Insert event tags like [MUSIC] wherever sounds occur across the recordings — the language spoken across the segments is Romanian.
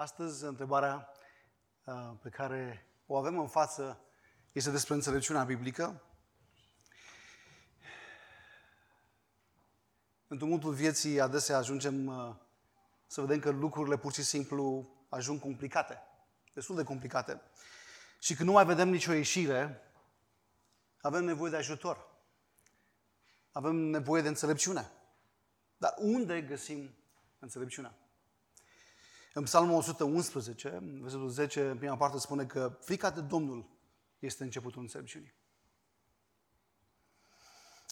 Astăzi, întrebarea uh, pe care o avem în față este despre înțelepciunea biblică. În tumultul vieții adesea ajungem uh, să vedem că lucrurile pur și simplu ajung complicate, destul de complicate. Și când nu mai vedem nicio ieșire, avem nevoie de ajutor. Avem nevoie de înțelepciune. Dar unde găsim înțelepciunea? În Psalmul 111, versetul 10, în prima parte spune că frica de Domnul este începutul înțelepciunii.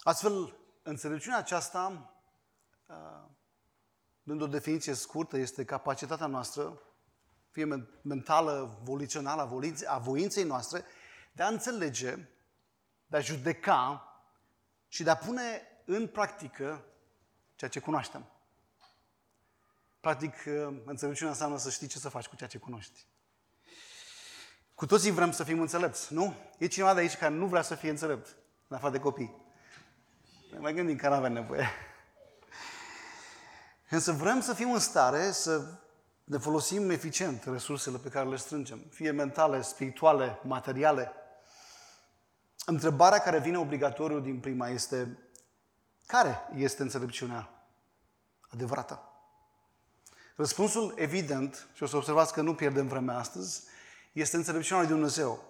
Astfel, înțelepciunea aceasta, dând o definiție scurtă, este capacitatea noastră, fie mentală, volițională, a voinței noastre, de a înțelege, de a judeca și de a pune în practică ceea ce cunoaștem. Practic, uh, înțelepciunea înseamnă să știi ce să faci cu ceea ce cunoști. Cu toții vrem să fim înțelepți, nu? E cineva de aici care nu vrea să fie înțelept, în afară de copii. Ne mai gândim că nu avem nevoie. Însă vrem să fim în stare să ne folosim eficient resursele pe care le strângem, fie mentale, spirituale, materiale. Întrebarea care vine obligatoriu din prima este care este înțelepciunea adevărată? Răspunsul evident, și o să observați că nu pierdem vremea astăzi, este înțelepciunea lui Dumnezeu.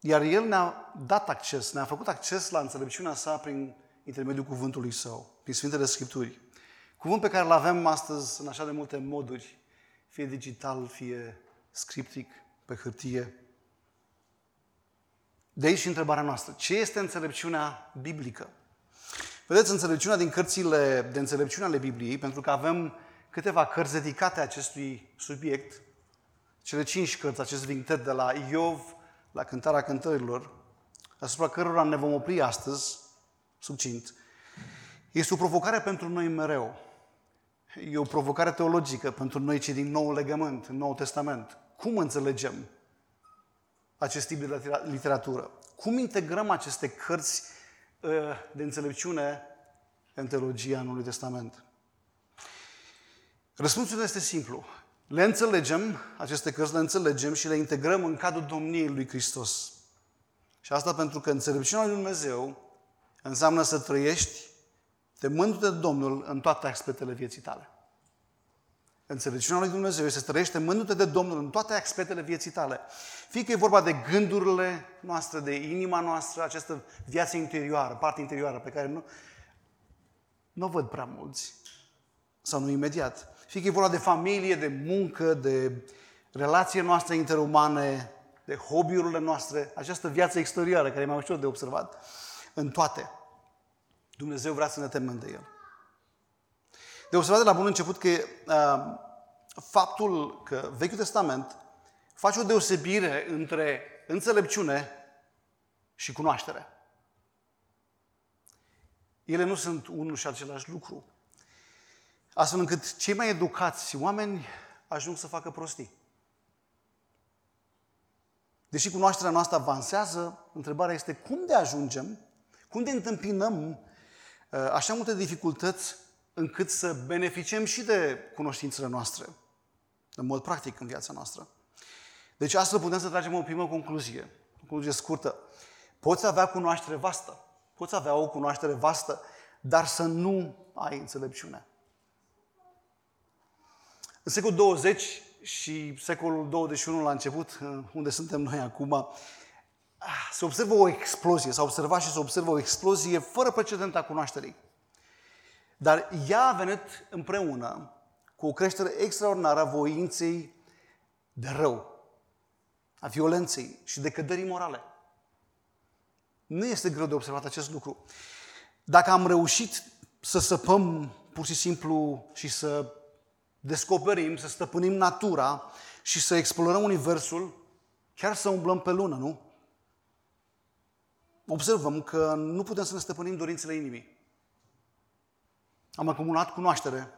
Iar El ne-a dat acces, ne-a făcut acces la înțelepciunea sa prin intermediul cuvântului Său, prin Sfintele Scripturi. Cuvânt pe care îl avem astăzi în așa de multe moduri, fie digital, fie scriptic, pe hârtie. De aici și întrebarea noastră. Ce este înțelepciunea biblică? Vedeți, înțelepciunea din cărțile de înțelepciune ale Bibliei, pentru că avem câteva cărți dedicate acestui subiect, cele cinci cărți, acest vintet de la Iov la Cântarea Cântărilor, asupra cărora ne vom opri astăzi, succint, este o provocare pentru noi mereu. E o provocare teologică pentru noi cei din Nou Legământ, în Noul Testament. Cum înțelegem acest tip de literatură? Cum integrăm aceste cărți uh, de înțelepciune în teologia Noului Testament? Răspunsul este simplu. Le înțelegem, aceste cărți le înțelegem și le integrăm în cadrul domniei lui Hristos. Și asta pentru că înțelepciunea lui Dumnezeu înseamnă să trăiești temându-te de Domnul în toate aspectele vieții tale. Înțelepciunea lui Dumnezeu este să trăiești temându-te de Domnul în toate aspectele vieții tale. Fie că e vorba de gândurile noastre, de inima noastră, această viață interioară, parte interioară pe care nu, nu o văd prea mulți, sau nu imediat. Fie că e vorba de familie, de muncă, de relații noastre interumane, de hobby-urile noastre, această viață exterioară care e mai ușor de observat, în toate. Dumnezeu vrea să ne temem de El. De observat de la bun început că uh, faptul că Vechiul Testament face o deosebire între înțelepciune și cunoaștere. Ele nu sunt unul și același lucru astfel încât cei mai educați oameni ajung să facă prostii. Deși cunoașterea noastră avansează, întrebarea este cum de ajungem, cum de întâmpinăm uh, așa multe dificultăți încât să beneficiem și de cunoștințele noastre, în mod practic în viața noastră. Deci astfel putem să tragem o primă concluzie, o concluzie scurtă. Poți avea cunoaștere vastă, poți avea o cunoaștere vastă, dar să nu ai înțelepciune. În secolul 20 și secolul 21 la început, unde suntem noi acum, ah, se observă o explozie, s-a observat și se observă o explozie fără precedent a cunoașterii. Dar ea a venit împreună cu o creștere extraordinară a voinței de rău, a violenței și de căderii morale. Nu este greu de observat acest lucru. Dacă am reușit să săpăm pur și simplu și să descoperim, să stăpânim natura și să explorăm Universul, chiar să umblăm pe lună, nu? Observăm că nu putem să ne stăpânim dorințele inimii. Am acumulat cunoaștere,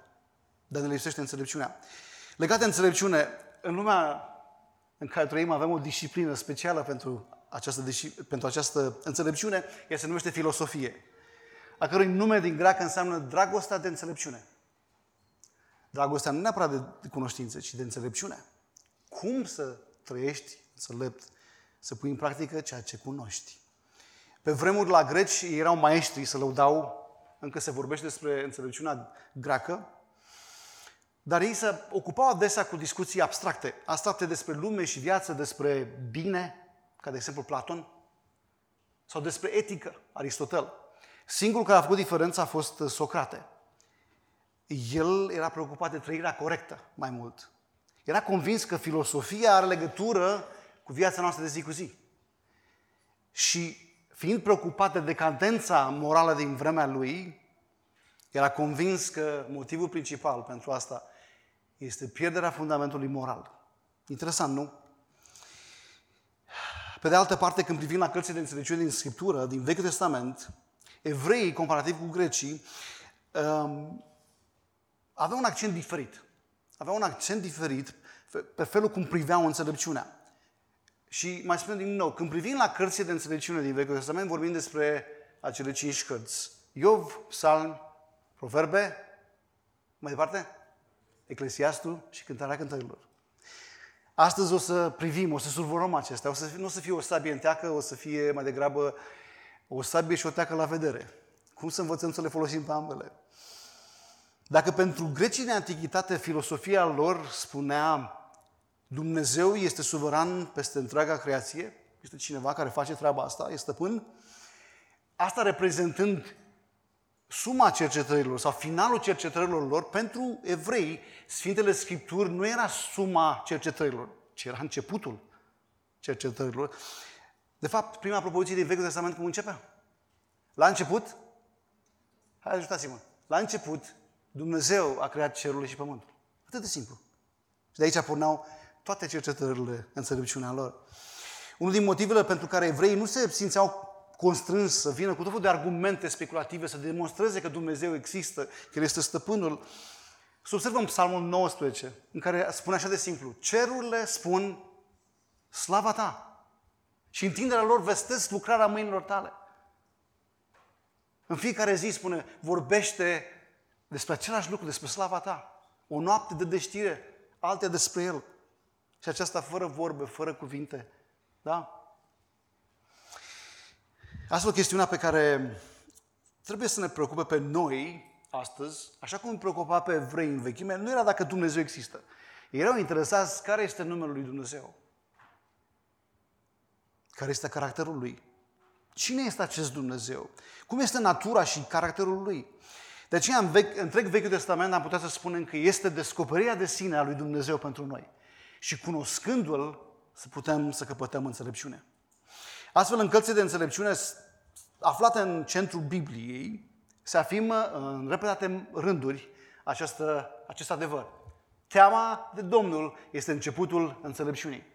dar ne lipsește înțelepciunea. Legat de înțelepciune, în lumea în care trăim avem o disciplină specială pentru această, pentru această înțelepciune, ea se numește filosofie, a cărui nume din greacă înseamnă dragostea de înțelepciune. Dragostea nu neapărat de cunoștință, ci de înțelepciune. Cum să trăiești înțelept, să pui în practică ceea ce cunoști. Pe vremuri la greci erau maestri să lăudau, încă se vorbește despre înțelepciunea greacă, dar ei se ocupau adesea cu discuții abstracte, abstracte despre lume și viață, despre bine, ca de exemplu Platon, sau despre etică, Aristotel. Singurul care a făcut diferența a fost Socrate. El era preocupat de trăirea corectă mai mult. Era convins că filosofia are legătură cu viața noastră de zi cu zi. Și fiind preocupat de decadența morală din vremea lui, era convins că motivul principal pentru asta este pierderea fundamentului moral. Interesant, nu? Pe de altă parte, când privim la cărțile de înțelepciune din Scriptură, din Vechiul Testament, evreii, comparativ cu grecii, um, aveau un accent diferit. Aveau un accent diferit pe felul cum priveau înțelepciunea. Și mai spun din nou, când privim la cărțile de înțelepciune din Vechiul Testament, vorbim despre acele cinci cărți. Iov, Psalm, Proverbe, mai departe, Eclesiastul și Cântarea Cântărilor. Astăzi o să privim, o să survolăm acestea, o să, nu o să fie o sabie înteacă, o să fie mai degrabă o sabie și o teacă la vedere. Cum să învățăm să le folosim pe ambele? Dacă pentru grecii de antichitate filosofia lor spunea Dumnezeu este suveran peste întreaga creație, este cineva care face treaba asta, este stăpân, asta reprezentând suma cercetărilor sau finalul cercetărilor lor, pentru evrei, Sfintele Scripturi nu era suma cercetărilor, ci era începutul cercetărilor. De fapt, prima propoziție din Vechiul Testament cum începe? La început, hai ajutați-mă, la început Dumnezeu a creat cerul și pământul. Atât de simplu. Și de aici porneau toate cercetările înțelepciunea lor. Unul din motivele pentru care evreii nu se simțeau constrâns să vină cu tot felul de argumente speculative, să demonstreze că Dumnezeu există, că El este stăpânul, să observăm Psalmul 19, în care spune așa de simplu, cerurile spun slava ta și întinderea lor vestesc lucrarea mâinilor tale. În fiecare zi spune, vorbește despre același lucru, despre slava ta. O noapte de deștire, alte despre El. Și aceasta fără vorbe, fără cuvinte. Da? Asta o chestiune pe care trebuie să ne preocupe pe noi astăzi, așa cum îi preocupa pe evrei în vechime, nu era dacă Dumnezeu există. Erau interesați care este numele lui Dumnezeu. Care este caracterul lui. Cine este acest Dumnezeu? Cum este natura și caracterul lui? De aceea, în vechi, întreg Vechiul Testament am putea să spunem că este descoperirea de sine a lui Dumnezeu pentru noi. Și cunoscându-L, să putem să căpătăm înțelepciune. Astfel, în cărțile de înțelepciune aflate în centrul Bibliei, se afirmă în repetate rânduri această, acest adevăr. Teama de Domnul este începutul înțelepciunii.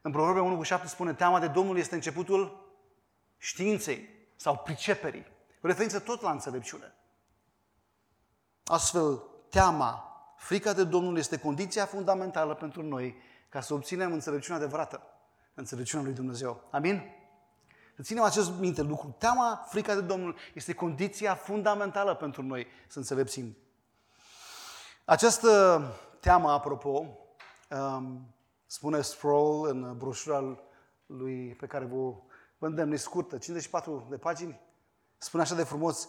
În Proverbe 1 cu 7 spune, teama de Domnul este începutul științei sau priceperii. O referință tot la înțelepciune. Astfel, teama, frica de Domnul este condiția fundamentală pentru noi ca să obținem înțelepciunea adevărată, înțelepciunea lui Dumnezeu. Amin? Să ținem acest minte lucru. Teama, frica de Domnul este condiția fundamentală pentru noi să înțelepțim. Această teamă, apropo, um, spune Sproul în broșura lui pe care vă, vă îndemn, e scurtă, 54 de pagini, spune așa de frumos,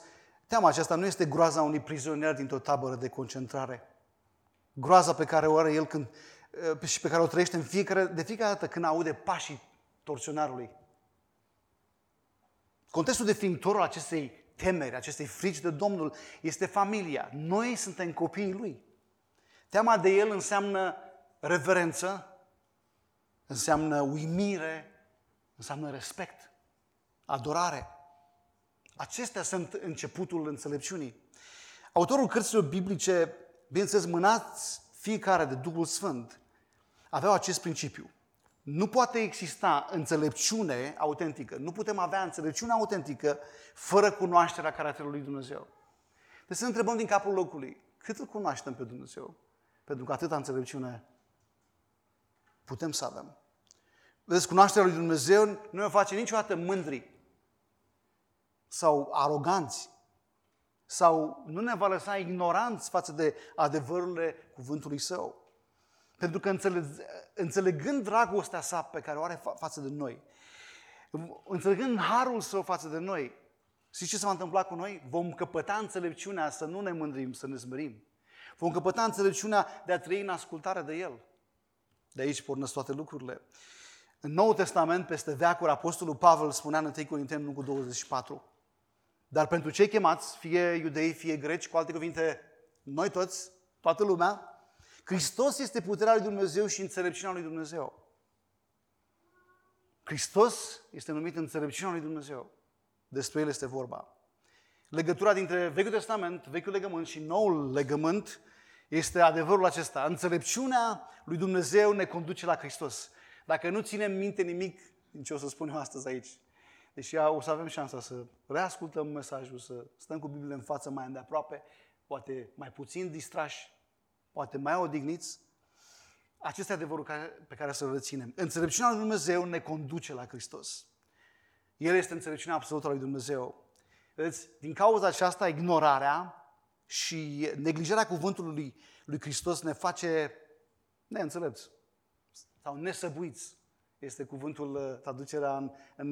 teama aceasta nu este groaza unui prizonier dintr-o tabără de concentrare. Groaza pe care o are el când, uh, și pe care o trăiește în fiecare, de fiecare dată când aude pașii torționarului. Contextul definitor acestei temeri, acestei frici de Domnul, este familia. Noi suntem copiii Lui. Teama de El înseamnă reverență, înseamnă uimire, înseamnă respect, adorare. Acestea sunt începutul înțelepciunii. Autorul cărților biblice, bineînțeles, mânați fiecare de Duhul Sfânt, aveau acest principiu. Nu poate exista înțelepciune autentică. Nu putem avea înțelepciune autentică fără cunoașterea caracterului lui Dumnezeu. Deci să ne întrebăm din capul locului, cât îl cunoaștem pe Dumnezeu? Pentru că atâta înțelepciune putem să avem. Vedeți, cunoașterea lui Dumnezeu nu ne face niciodată mândri sau aroganți sau nu ne va lăsa ignoranți față de adevărurile cuvântului său. Pentru că înțelegând dragostea sa pe care o are fa- față de noi, înțelegând harul său față de noi, și ce se va întâmpla cu noi? Vom căpăta înțelepciunea să nu ne mândrim, să ne zmărim. Vom căpăta înțelepciunea de a trăi în ascultare de El. De aici pornesc toate lucrurile. În Noul Testament, peste veacuri, Apostolul Pavel spunea în 1 Corinteni 1 cu 24. Dar pentru cei chemați, fie iudei, fie greci, cu alte cuvinte, noi toți, toată lumea, Hristos este puterea lui Dumnezeu și înțelepciunea lui Dumnezeu. Hristos este numit înțelepciunea lui Dumnezeu. Despre El este vorba. Legătura dintre Vechiul Testament, Vechiul Legământ și Noul Legământ este adevărul acesta. Înțelepciunea lui Dumnezeu ne conduce la Hristos. Dacă nu ținem minte nimic din ce o să spun eu astăzi aici, deși o să avem șansa să reascultăm mesajul, să stăm cu Biblia în față mai îndeaproape, poate mai puțin distrași, poate mai odihniți, acesta e adevărul pe care să-l reținem. Înțelepciunea lui Dumnezeu ne conduce la Hristos. El este înțelepciunea absolută a lui Dumnezeu. Vedeți, din cauza aceasta, ignorarea și neglijarea cuvântului lui, lui Hristos ne face neînțelepți sau nesăbuiți. Este cuvântul, uh, traducerea în, în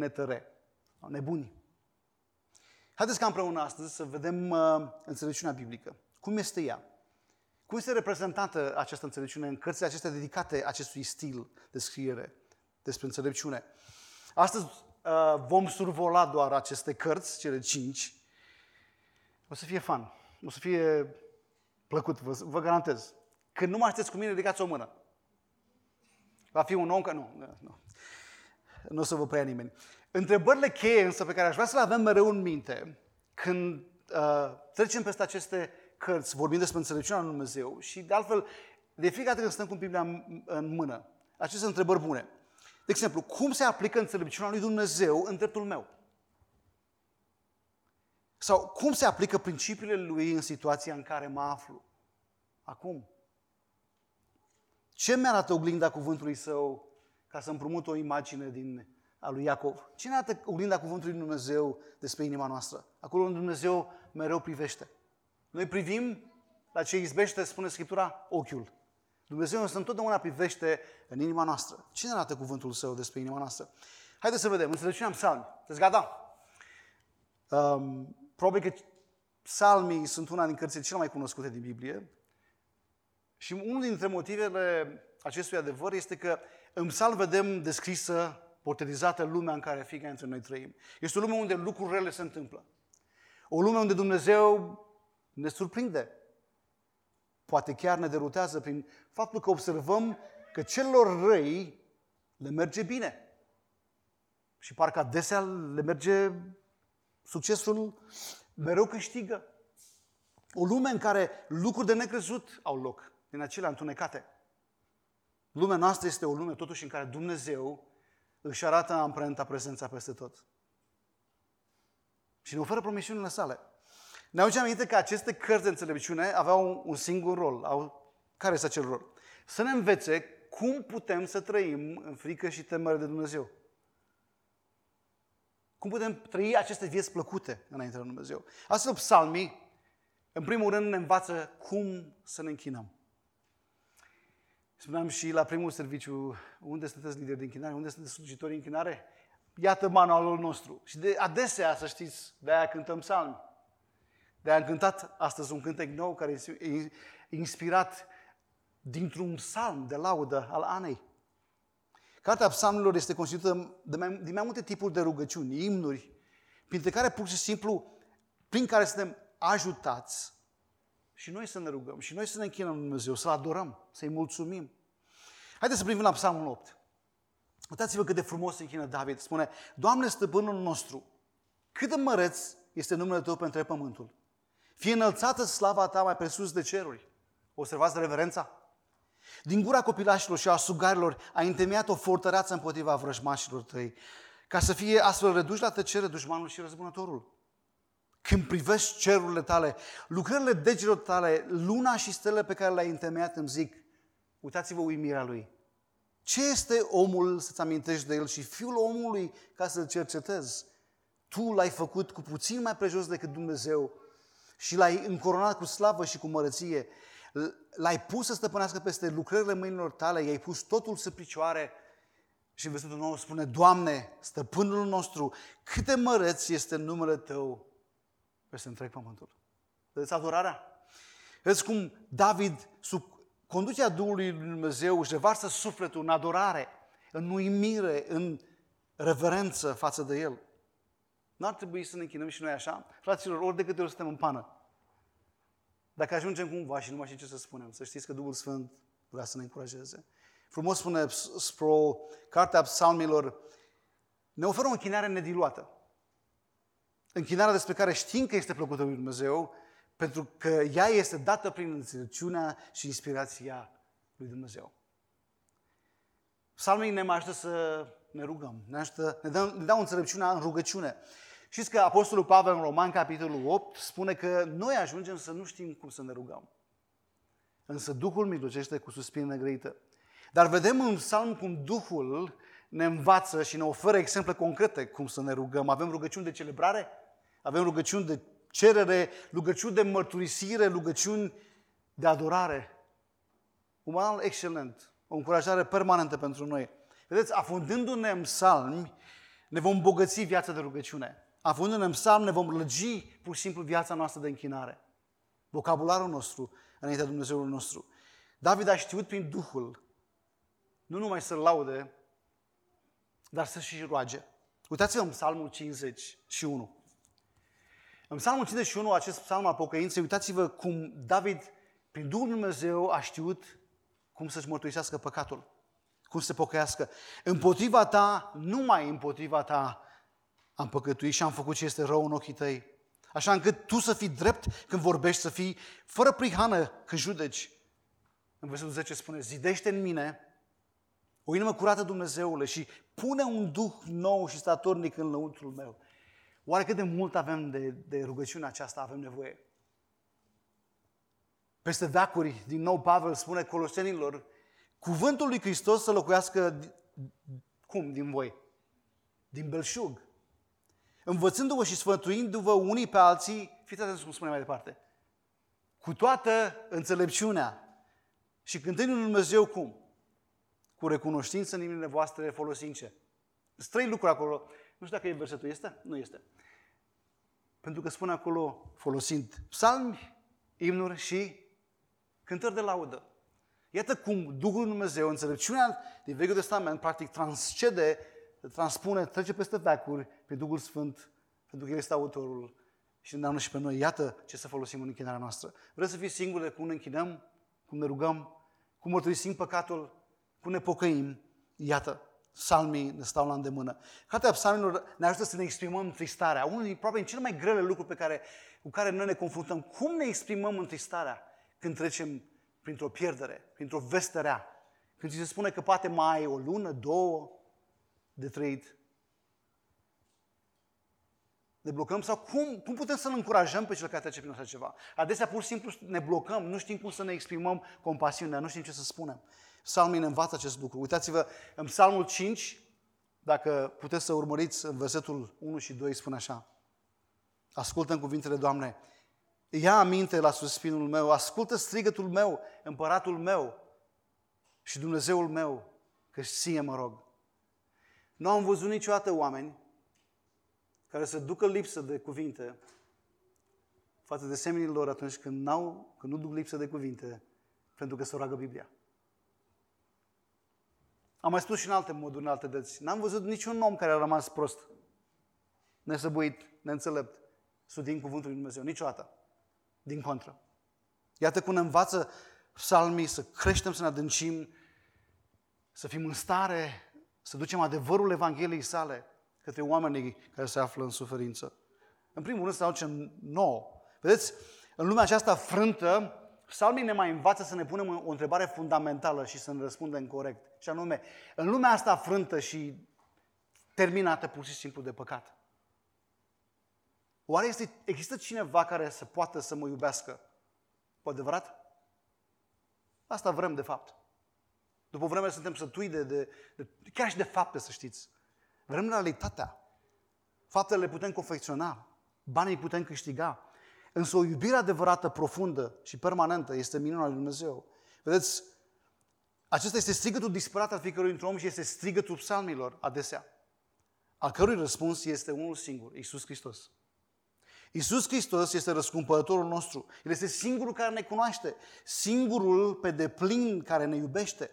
netăre. Nebuni. Haideți ca împreună astăzi să vedem uh, înțelepciunea biblică. Cum este ea? Cum este reprezentată această înțelepciune în cărțile acestea dedicate acestui stil de scriere despre înțelepciune? Astăzi uh, vom survola doar aceste cărți, cele cinci. O să fie fan. O să fie plăcut, vă, vă garantez. Când nu mai sunteți cu mine, ridicați o mână. Va fi un om că nu. Nu, nu o să vă preia nimeni. Întrebările cheie însă pe care aș vrea să le avem mereu în minte când uh, trecem peste aceste cărți, vorbim despre înțelepciunea lui Dumnezeu și de altfel, de fiecare dată când stăm cu Biblia în, în mână, aceste întrebări bune. De exemplu, cum se aplică înțelepciunea lui Dumnezeu în dreptul meu? Sau cum se aplică principiile lui în situația în care mă aflu? Acum. Ce mi-arată oglinda cuvântului său ca să împrumut o imagine din a lui Iacov? Ce ne arată oglinda cuvântului lui Dumnezeu despre inima noastră? Acolo unde Dumnezeu mereu privește. Noi privim la ce izbește, spune Scriptura, ochiul. Dumnezeu însă întotdeauna privește în inima noastră. Cine arată cuvântul său despre inima noastră? Haideți să vedem. Înțelepciunea psalmi. Sunteți gata? Um, probabil că psalmii sunt una din cărțile cele mai cunoscute din Biblie. Și unul dintre motivele acestui adevăr este că în psalm vedem descrisă, portretizată lumea în care fiecare dintre noi trăim. Este o lume unde lucruri rele se întâmplă. O lume unde Dumnezeu ne surprinde. Poate chiar ne derutează prin faptul că observăm că celor răi le merge bine. Și parcă adesea le merge succesul, mereu câștigă. O lume în care lucruri de necrezut au loc, din acelea întunecate. Lumea noastră este o lume totuși în care Dumnezeu își arată amprenta prezența peste tot. Și ne oferă promisiunile sale. Ne aducem aminte că aceste cărți de înțelepciune aveau un singur rol. Au... Care este acel rol? Să ne învețe cum putem să trăim în frică și temere de Dumnezeu. Cum putem trăi aceste vieți plăcute înainte de Dumnezeu. Astfel, psalmii, în primul rând, ne învață cum să ne închinăm. Spuneam și la primul serviciu, unde sunteți lideri de închinare, unde sunteți slujitori în închinare? Iată manualul nostru. Și de adesea, să știți, de-aia cântăm psalmi. De am cântat astăzi un cântec nou care e inspirat dintr-un psalm de laudă al Anei. Cartea psalmilor este constituită de mai, din mai multe tipuri de rugăciuni, imnuri, printre care pur și simplu, prin care suntem ajutați și noi să ne rugăm, și noi să ne închinăm în Dumnezeu, să-L adorăm, să-i mulțumim. Haideți să privim la psalmul 8. Uitați-vă cât de frumos se închină David. Spune, Doamne stăpânul nostru, cât de măreț este numele Tău pentru pământul. Fie înălțată slava ta mai presus de ceruri. Observați reverența? Din gura copilașilor și a sugarilor a întemeiat o fortăreață împotriva vrăjmașilor tăi, ca să fie astfel reduși la tăcere dușmanul și răzbunătorul. Când privești cerurile tale, lucrările degelor tale, luna și stele pe care le-ai întemeiat, îmi zic, uitați-vă uimirea lui. Ce este omul să-ți amintești de el și fiul omului ca să-l cercetezi? Tu l-ai făcut cu puțin mai prejos decât Dumnezeu și l-ai încoronat cu slavă și cu mărăție, l-ai pus să stăpânească peste lucrările mâinilor tale, i-ai pus totul să picioare și în versetul nou spune, Doamne, stăpânul nostru, cât de măreț este numele Tău peste întreg pământul. Vedeți adorarea? Vedeți cum David, sub conducerea Duhului Lui Dumnezeu, își revarsă sufletul în adorare, în uimire, în reverență față de El. Nu ar trebui să ne închinăm și noi așa? Fraților, ori de câte ori suntem în pană. Dacă ajungem cumva și nu mai știm ce să spunem, să știți că Duhul Sfânt vrea să ne încurajeze. Frumos spune spro Cartea Psalmilor, ne oferă o închinare nediluată. Închinarea despre care știm că este plăcută lui Dumnezeu, pentru că ea este dată prin înțelepciunea și inspirația lui Dumnezeu. Psalmii ne mai ajută să ne rugăm, ne, ajută, ne, dă, ne dau înțelepciunea în rugăciune. Știți că Apostolul Pavel în Roman, capitolul 8, spune că noi ajungem să nu știm cum să ne rugăm. Însă Duhul mijlocește cu suspin negrăită. Dar vedem în psalm cum Duhul ne învață și ne oferă exemple concrete cum să ne rugăm. Avem rugăciuni de celebrare, avem rugăciuni de cerere, rugăciuni de mărturisire, rugăciuni de adorare. Un manual excelent, o încurajare permanentă pentru noi. Vedeți, afundându-ne în psalmi, ne vom bogăți viața de rugăciune. Afundându-ne în psalm, ne vom lăgi pur și simplu viața noastră de închinare. Vocabularul nostru înaintea Dumnezeului nostru. David a știut prin Duhul nu numai să-L laude, dar să și roage. Uitați-vă în Psalmul 51. În Psalmul 51, acest psalm al pocăinței, uitați-vă cum David, prin Duhul Dumnezeu, a știut cum să-și mărturisească păcatul, cum să se pocăiască. Împotriva ta, numai împotriva ta, am păcătuit și am făcut ce este rău în ochii tăi. Așa încât tu să fii drept când vorbești, să fii fără prihană când judeci. În versetul 10 spune, zidește în mine o inimă curată Dumnezeule și pune un duh nou și statornic în lăuntrul meu. Oare cât de mult avem de, de rugăciunea aceasta avem nevoie? Peste dacuri, din nou Pavel spune colosenilor, cuvântul lui Hristos să locuiască cum din voi? Din belșug. Învățându-vă și sfătuindu-vă unii pe alții, fiți atenți cum spune mai departe, cu toată înțelepciunea și cântând lui Dumnezeu cum? Cu recunoștință în inimile voastre folosind ce? Sunt trei lucruri acolo. Nu știu dacă e versetul. Este? Nu este. Pentru că spune acolo, folosind psalmi, imnuri și cântări de laudă. Iată cum Duhul Lui Dumnezeu, înțelepciunea din Vechiul Testament, practic transcede, transpune, trece peste veacuri pe Duhul Sfânt, pentru că El este autorul și ne îndeamnă și pe noi. Iată ce să folosim în închinarea noastră. Vreți să fii singuri de cum ne închinăm, cum ne rugăm, cum mărturisim păcatul, cum ne pocăim? Iată, psalmii ne stau la îndemână. Cartea psalmilor ne ajută să ne exprimăm tristarea. Unul din probabil cele mai grele lucruri pe care, cu care noi ne confruntăm. Cum ne exprimăm întristarea când trecem printr-o pierdere, printr-o veste rea? Când ți se spune că poate mai ai o lună, două de trăit. Ne blocăm sau cum, cum putem să-l încurajăm pe cel care trece prin așa ceva? Adesea pur și simplu ne blocăm, nu știm cum să ne exprimăm compasiunea, nu știm ce să spunem. Psalmii ne învață acest lucru. Uitați-vă, în Psalmul 5, dacă puteți să urmăriți în versetul 1 și 2, spune așa. Ascultă în cuvintele Doamne. Ia aminte la suspinul meu, ascultă strigătul meu, împăratul meu și Dumnezeul meu, că ție mă rog. Nu am văzut niciodată oameni care să ducă lipsă de cuvinte față de semenii lor atunci când, n-au, când nu duc lipsă de cuvinte pentru că se roagă Biblia. Am mai spus și în alte moduri, în alte dăți. N-am văzut niciun om care a rămas prost, nesăbuit, neînțelept, studiind Cuvântul lui Dumnezeu. Niciodată. Din contră. Iată cum ne învață psalmii să creștem, să ne adâncim, să fim în stare să ducem adevărul Evangheliei sale către oamenii care se află în suferință. În primul rând să aducem nouă. Vedeți, în lumea aceasta frântă, Psalmii ne mai învață să ne punem o întrebare fundamentală și să ne răspundem corect. Și anume, în lumea asta frântă și terminată pur și simplu de păcat, oare este, există cineva care să poată să mă iubească cu adevărat? Asta vrem, de fapt. După o vreme suntem sătui de, de, de, chiar și de fapte, să știți. Vrem realitatea. Faptele le putem confecționa, banii putem câștiga, Însă o iubire adevărată, profundă și permanentă este minunea lui Dumnezeu. Vedeți, acesta este strigătul disperat al fiecărui dintre om și este strigătul psalmilor adesea, al cărui răspuns este unul singur, Iisus Hristos. Iisus Hristos este răscumpărătorul nostru. El este singurul care ne cunoaște, singurul pe deplin care ne iubește.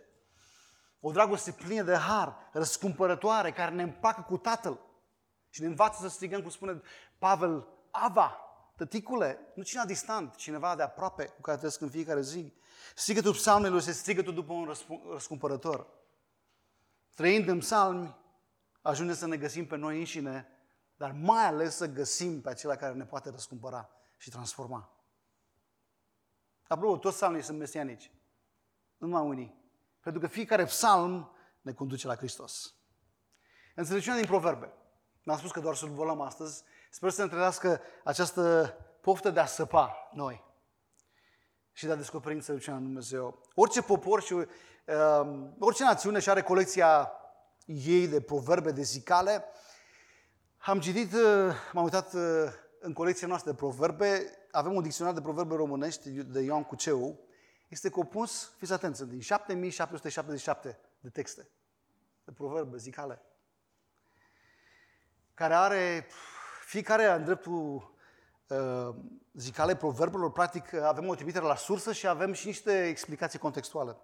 O dragoste plină de har, răscumpărătoare, care ne împacă cu Tatăl. Și ne învață să strigăm, cum spune Pavel, Ava, tăticule, nu cineva distant, cineva de aproape cu care trăiesc în fiecare zi. Strigătul psalmilor este strigătul după un răscumpărător. Trăind în psalmi, ajunge să ne găsim pe noi înșine, dar mai ales să găsim pe acela care ne poate răscumpăra și transforma. Apropo, toți psalmii sunt mesianici. Nu numai unii. Pentru că fiecare psalm ne conduce la Hristos. Înțelepciunea din proverbe. M-am spus că doar să-l volăm astăzi. Sper să întrenească această poftă de a săpa noi și de a descoperi înțelepciunea lui Dumnezeu. Orice popor și uh, orice națiune și are colecția ei de proverbe, de zicale. Am citit, uh, m-am uitat uh, în colecția noastră de proverbe, avem un dicționar de proverbe românești de Ioan Cuceu, este compus, fiți atenți, din 7777 de texte, de proverbe, zicale, care are fiecare în dreptul uh, zicale proverbelor, practic avem o trimitere la sursă și avem și niște explicații contextuale.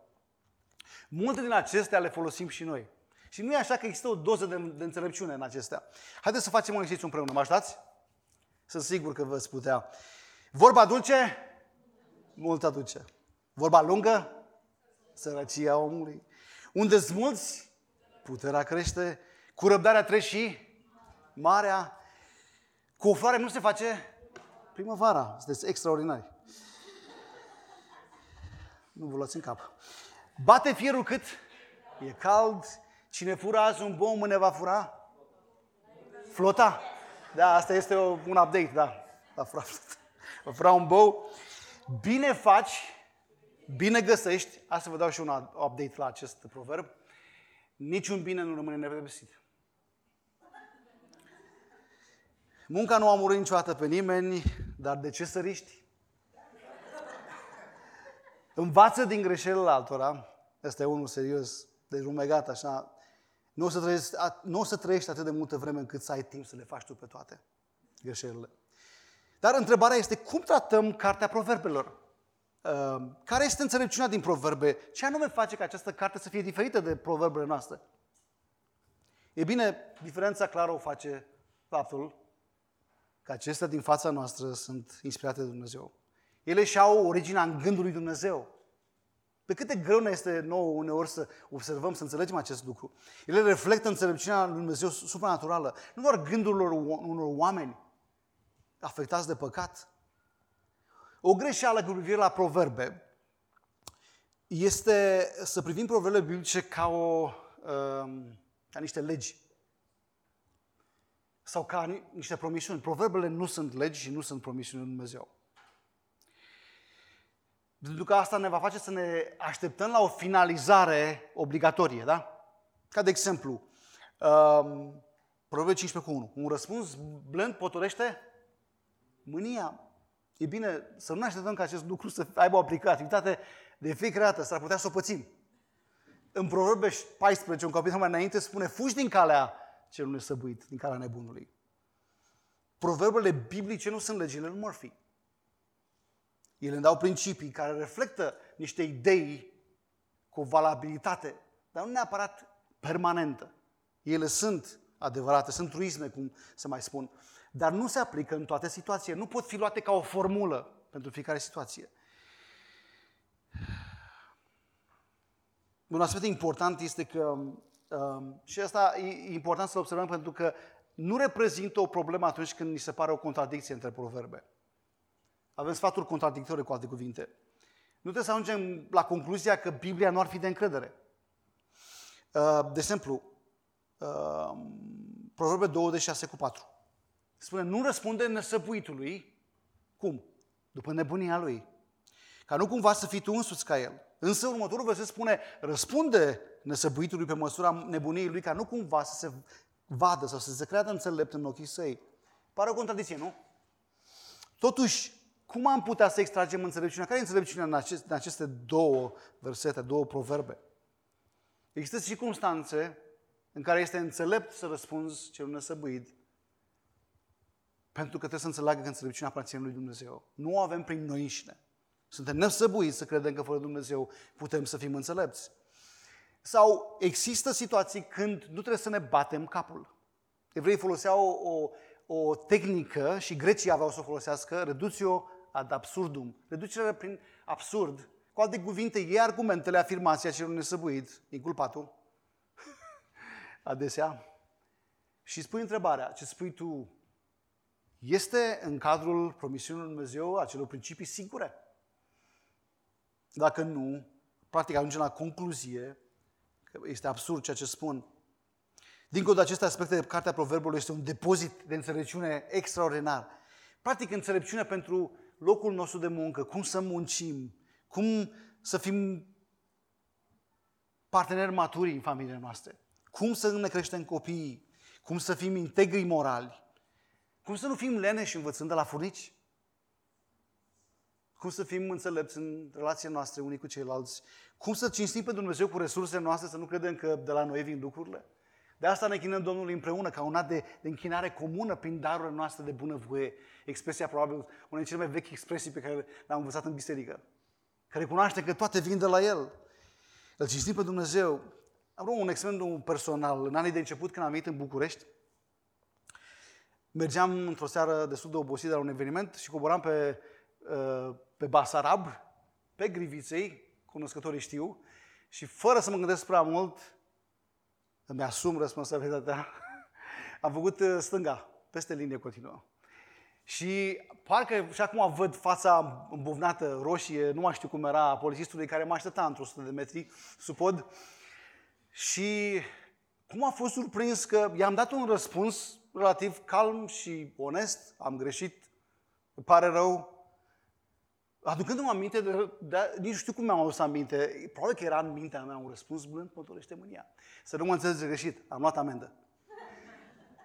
Multe din acestea le folosim și noi. Și nu e așa că există o doză de, de înțelepciune în acestea. Haideți să facem un exercițiu împreună. Mă ajutați? Sunt sigur că vă putea. Vorba dulce? Mult aduce. Vorba lungă? Sărăcia omului. Unde smulți? Puterea crește. Cu răbdarea treci și marea. Cu o floare nu se face primăvara. Sunteți extraordinari. Nu vă luați în cap. Bate fierul cât? E cald. Cine fură azi un bou, mâine va fura? Flota. Da, asta este un update, da. Va fura, va fura un bou. Bine faci Bine găsești, asta vă dau și un update la acest proverb, niciun bine nu rămâne nepedepsit. Munca nu a murit niciodată pe nimeni, dar de ce săriști? Învață din greșelile altora, ăsta e unul serios, de rumegat așa, nu o, să trăiești, nu o să trăiești atât de multă vreme încât să ai timp să le faci tu pe toate greșelile. Dar întrebarea este, cum tratăm cartea proverbelor? Ehm, care este înțelepciunea din proverbe? Ce anume face ca această carte să fie diferită de proverbele noastre? E bine, diferența clară o face faptul că acestea din fața noastră sunt inspirate de Dumnezeu. Ele și-au originea în gândul lui Dumnezeu. Pe cât de greu ne este nouă uneori să observăm, să înțelegem acest lucru. Ele reflectă înțelepciunea lui Dumnezeu supranaturală. Nu doar gândurilor unor oameni afectați de păcat, o greșeală cu privire la proverbe este să privim proverbele biblice ca, o, um, ca niște legi sau ca niște promisiuni. Proverbele nu sunt legi și nu sunt promisiuni în Dumnezeu. Pentru că asta ne va face să ne așteptăm la o finalizare obligatorie, da? Ca de exemplu, um, Proverbe 15 cu 1. Un răspuns blând potorește mânia. E bine să nu ne așteptăm ca acest lucru să aibă o aplicativitate de fiecare dată, s-ar putea să o pățim. În Proverbe 14, un capitol mai înainte, spune, fugi din calea celui nesăbuit, din calea nebunului. Proverbele biblice nu sunt legile lui Murphy. Ele îmi dau principii care reflectă niște idei cu valabilitate, dar nu neapărat permanentă. Ele sunt adevărate, sunt truisme, cum să mai spun dar nu se aplică în toate situațiile. Nu pot fi luate ca o formulă pentru fiecare situație. Un aspect important este că, um, și asta e important să observăm pentru că nu reprezintă o problemă atunci când ni se pare o contradicție între proverbe. Avem sfaturi contradictorii, cu alte cuvinte. Nu trebuie să ajungem la concluzia că Biblia nu ar fi de încredere. Uh, de exemplu, uh, Proverbe 26 cu 4. Spune, nu răspunde nesăbuitului. Cum? După nebunia lui. Ca nu cumva să fii tu însuți ca el. Însă următorul verset spune, răspunde nesăbuitului pe măsura nebuniei lui, ca nu cumva să se vadă sau să se creadă înțelept în ochii săi. Pare o contradicție, nu? Totuși, Cum am putea să extragem înțelepciunea? Care e înțelepciunea în, acest, în aceste două versete, două proverbe? Există circunstanțe în care este înțelept să răspunzi celui nesăbuit, pentru că trebuie să înțeleagă că înțelepciunea aparține lui Dumnezeu. Nu o avem prin noi înșine. Suntem nesăbuiți să credem că fără Dumnezeu putem să fim înțelepți. Sau există situații când nu trebuie să ne batem capul. Evreii foloseau o, o, o tehnică și grecii aveau să o folosească, reductio ad absurdum. Reducerea prin absurd. Cu alte cuvinte, e argumentele, afirmația celor nesăbuit, inculpatul, [LAUGHS] adesea, și spui întrebarea, ce spui tu, este în cadrul promisiunii lui Dumnezeu acelor principii sigure? Dacă nu, practic ajungem la concluzie că este absurd ceea ce spun. Dincolo de aceste aspecte, Cartea Proverbului este un depozit de înțelepciune extraordinar. Practic, înțelepciune pentru locul nostru de muncă, cum să muncim, cum să fim parteneri maturi în familiile noastre, cum să ne creștem copiii, cum să fim integri morali, cum să nu fim leneși învățând de la furnici, cum să fim înțelepți în relațiile noastre unii cu ceilalți, cum să cinstim pe Dumnezeu cu resursele noastre, să nu credem că de la noi vin lucrurile. De asta ne chinăm Domnului împreună, ca un act de, de închinare comună prin darurile noastre de bunăvoie. Expresia, probabil, una din cele mai vechi expresii pe care le-am învățat în biserică. Că recunoaște că toate vin de la El. Îl cinstim pe Dumnezeu. Am un exemplu personal. În anii de început, când am venit în București, mergeam într-o seară destul de obosit de la un eveniment și coboram pe, uh, pe Basarab, pe Griviței, cunoscătorii știu, și fără să mă gândesc prea mult, îmi asum responsabilitatea, [LAUGHS] am făcut uh, stânga, peste linie continuă. Și parcă și acum văd fața îmbuvnată, roșie, nu mai știu cum era, polițistului care mă aștepta într-o 100 de metri sub pod. Și cum a fost surprins că i-am dat un răspuns relativ calm și onest, am greșit, îmi pare rău. Aducându-mă aminte, de, de, nici nu știu cum mi-am adus aminte, probabil că era în mintea mea un răspuns blând, mă dorește mânia. Să nu mă înțelegi greșit, am luat amendă.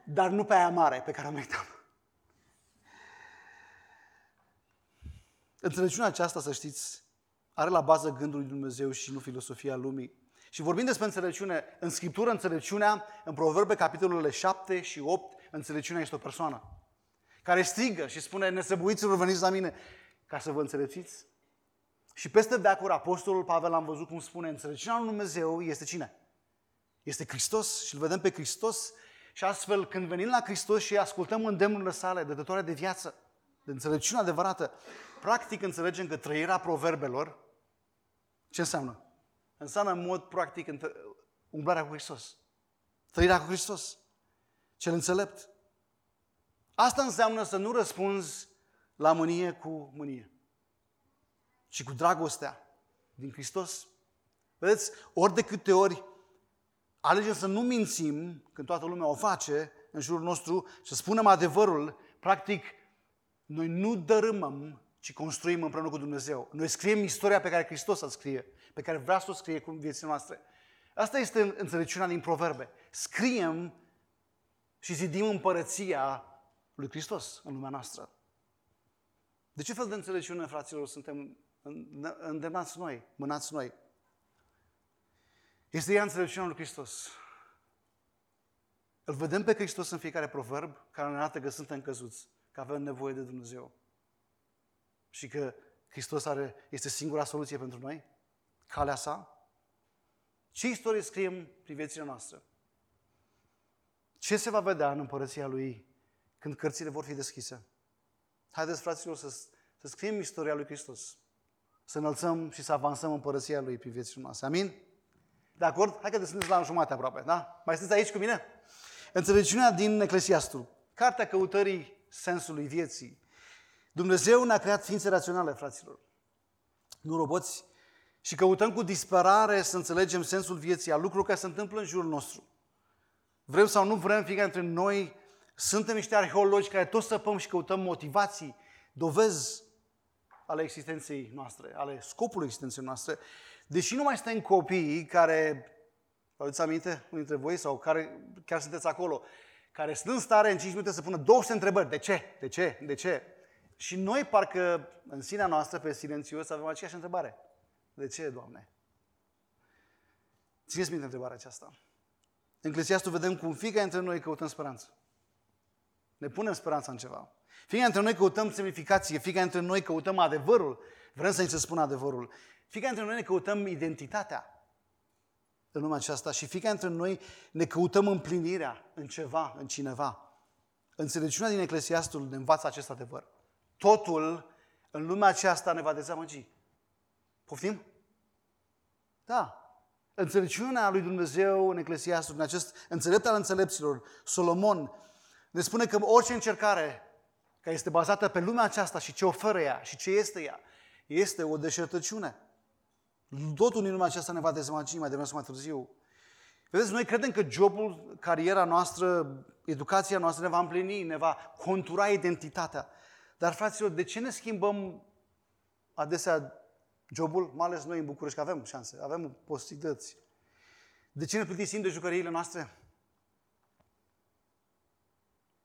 Dar nu pe aia mare pe care o meritam. Înțelepciunea aceasta, să știți, are la bază gândul lui Dumnezeu și nu filosofia lumii. Și vorbim despre înțelepciune, în Scriptură, înțelepciunea, în Proverbe, capitolele 7 și 8, înțelepciunea este o persoană care strigă și spune, nesăbuiților, veniți la mine, ca să vă înțelepțiți. Și peste veacuri, Apostolul Pavel am văzut cum spune, înțelepciunea lui Dumnezeu este cine? Este Hristos și îl vedem pe Hristos și astfel când venim la Hristos și ascultăm îndemnurile sale, dătătoare de viață, de înțelepciune adevărată, practic înțelegem că trăirea proverbelor, ce înseamnă? Înseamnă în mod practic umblarea cu Hristos. Trăirea cu Hristos. Cel înțelept. Asta înseamnă să nu răspunzi la mânie cu mânie, ci cu dragostea din Hristos. Vedeți, ori de câte ori alegem să nu mințim, când toată lumea o face în jurul nostru, să spunem adevărul, practic, noi nu dărâmăm, ci construim împreună cu Dumnezeu. Noi scriem istoria pe care Hristos o scrie, pe care vrea să o scrie cu viețile noastre. Asta este înțelepciunea din proverbe. Scriem și zidim împărăția lui Hristos în lumea noastră. De ce fel de înțelepciune, fraților, suntem îndemnați noi, mânați noi? Este ea înțelepciunea lui Hristos. Îl vedem pe Hristos în fiecare proverb care ne arată că suntem căzuți, că avem nevoie de Dumnezeu. Și că Hristos are, este singura soluție pentru noi, calea sa. Ce istorie scriem prin viețile noastre? Ce se va vedea în împărăția Lui când cărțile vor fi deschise? Haideți, fraților, să, să scriem istoria Lui Hristos. Să înălțăm și să avansăm împărăția Lui prin viețile noastre. Amin? De acord? Hai că de sunteți la jumate aproape, da? Mai sunteți aici cu mine? Înțelepciunea din Eclesiastul. Cartea căutării sensului vieții. Dumnezeu ne-a creat ființe raționale, fraților. Nu roboți. Și căutăm cu disperare să înțelegem sensul vieții, a lucrurilor care se întâmplă în jurul nostru. Vrem sau nu vrem, fiecare dintre noi suntem niște arheologi care tot săpăm și căutăm motivații, dovezi ale existenței noastre, ale scopului existenței noastre. Deși nu mai suntem copii care, vă aduceți aminte, unul dintre voi, sau care chiar sunteți acolo, care sunt în stare în 5 minute să pună 200 întrebări. De ce? De ce? De ce? Și noi, parcă în sinea noastră, pe silențios, avem aceeași întrebare. De ce, Doamne? Țineți minte întrebarea aceasta. În Eclesiastul vedem cum fiecare dintre noi căutăm speranță. Ne punem speranța în ceva. Fiecare dintre noi căutăm semnificație, fiecare dintre noi căutăm adevărul. Vrem să-i se spună adevărul. Fiecare dintre noi ne căutăm identitatea în lumea aceasta și fiecare dintre noi ne căutăm împlinirea în ceva, în cineva. Înțelepciunea din Eclesiastul ne învață acest adevăr. Totul în lumea aceasta ne va dezamăgi. Poftim? Da. Înțelepciunea lui Dumnezeu în Eclesiastul, în acest înțelept al înțelepților, Solomon, ne spune că orice încercare care este bazată pe lumea aceasta și ce oferă ea și ce este ea, este o deșertăciune. Totul din lumea aceasta ne va dezamăgi mai devreme sau mai târziu. Vedeți, noi credem că jobul, cariera noastră, educația noastră ne va împlini, ne va contura identitatea. Dar, fraților, de ce ne schimbăm adesea jobul, mai ales noi în București, că avem șanse, avem posibilități. De ce ne plictisim de jucăriile noastre?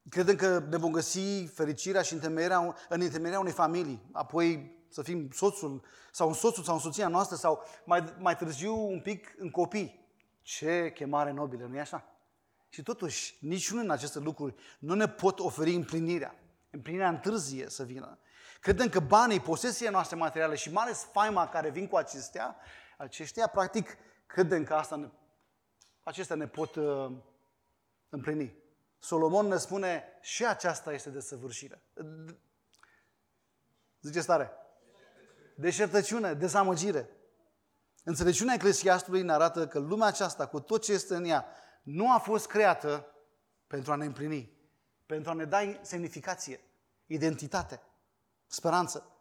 Credem că ne vom găsi fericirea și întemeierea, în întemeierea unei familii, apoi să fim soțul sau un soțul sau un soția noastră sau mai, mai târziu un pic în copii. Ce chemare nobilă, nu-i așa? Și totuși, niciunul din aceste lucruri nu ne pot oferi împlinirea. Împlinirea întârzie să vină. Credem că banii, posesia noastre materiale și mai ales faima care vin cu acestea, aceștia, practic, credem că asta ne, acestea ne pot uh, împlini. Solomon ne spune și aceasta este desăvârșire. Zice stare. Deșertăciune, dezamăgire. Înțelepciunea Eclesiastului ne arată că lumea aceasta, cu tot ce este în ea, nu a fost creată pentru a ne împlini, pentru a ne da semnificație, identitate, speranță.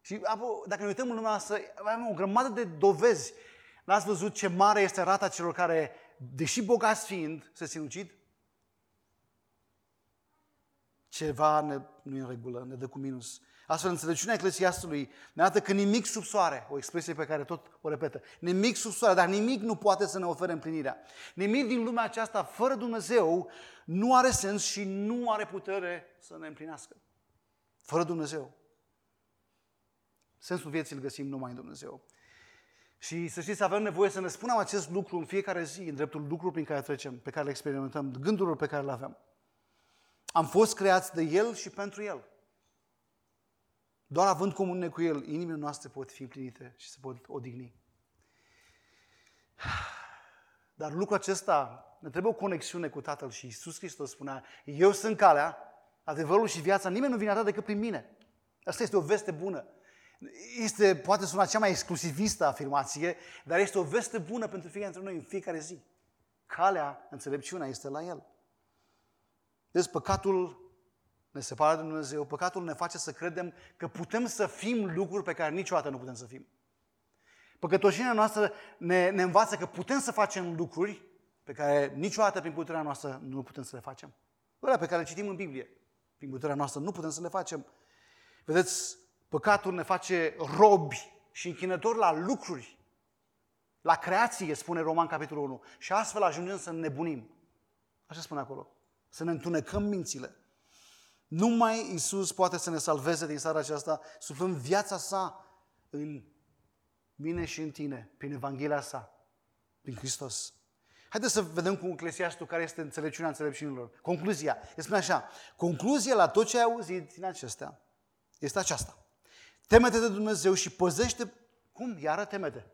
Și apoi, dacă ne uităm în lumea asta, avem o grămadă de dovezi. N-ați văzut ce mare este rata celor care, deși bogați fiind, se sinucid? Ceva ne, nu e în regulă, ne dă cu minus. Astfel, înțelepciunea Eclesiastului ne arată că nimic sub soare, o expresie pe care tot o repetă, nimic sub soare, dar nimic nu poate să ne ofere împlinirea. Nimic din lumea aceasta, fără Dumnezeu, nu are sens și nu are putere să ne împlinească. Fără Dumnezeu. Sensul vieții îl găsim numai în Dumnezeu. Și să știți, avem nevoie să ne spunem acest lucru în fiecare zi, în dreptul lucrurilor prin care trecem, pe care le experimentăm, gândurilor pe care le avem. Am fost creați de El și pentru El. Doar având comunie cu El, inimile noastre pot fi împlinite și se pot odihni. Dar lucrul acesta ne trebuie o conexiune cu Tatăl și Iisus Hristos spunea, eu sunt calea, adevărul și viața, nimeni nu vine atât decât prin mine. Asta este o veste bună. Este, poate suna cea mai exclusivistă afirmație, dar este o veste bună pentru fiecare dintre noi în fiecare zi. Calea, înțelepciunea este la El. Deci păcatul ne separă de Dumnezeu, păcatul ne face să credem că putem să fim lucruri pe care niciodată nu putem să fim. Păcătoșenia noastră ne, ne învață că putem să facem lucruri pe care niciodată prin puterea noastră nu putem să le facem. Alea pe care le citim în Biblie. Prin puterea noastră nu putem să le facem. Vedeți, păcatul ne face robi și închinători la lucruri, la creație, spune Roman capitolul 1. Și astfel ajungem să nebunim. Așa spune acolo. Să ne întunecăm mințile. Numai Isus poate să ne salveze din seara aceasta, suflând viața sa în mine și în tine, prin Evanghelia sa, prin Hristos. Haideți să vedem cu Eclesiastul care este înțelepciunea înțelepciunilor. Concluzia. El spune așa, concluzia la tot ce ai auzit din acestea este aceasta. Temete de Dumnezeu și păzește, cum? Iară temete.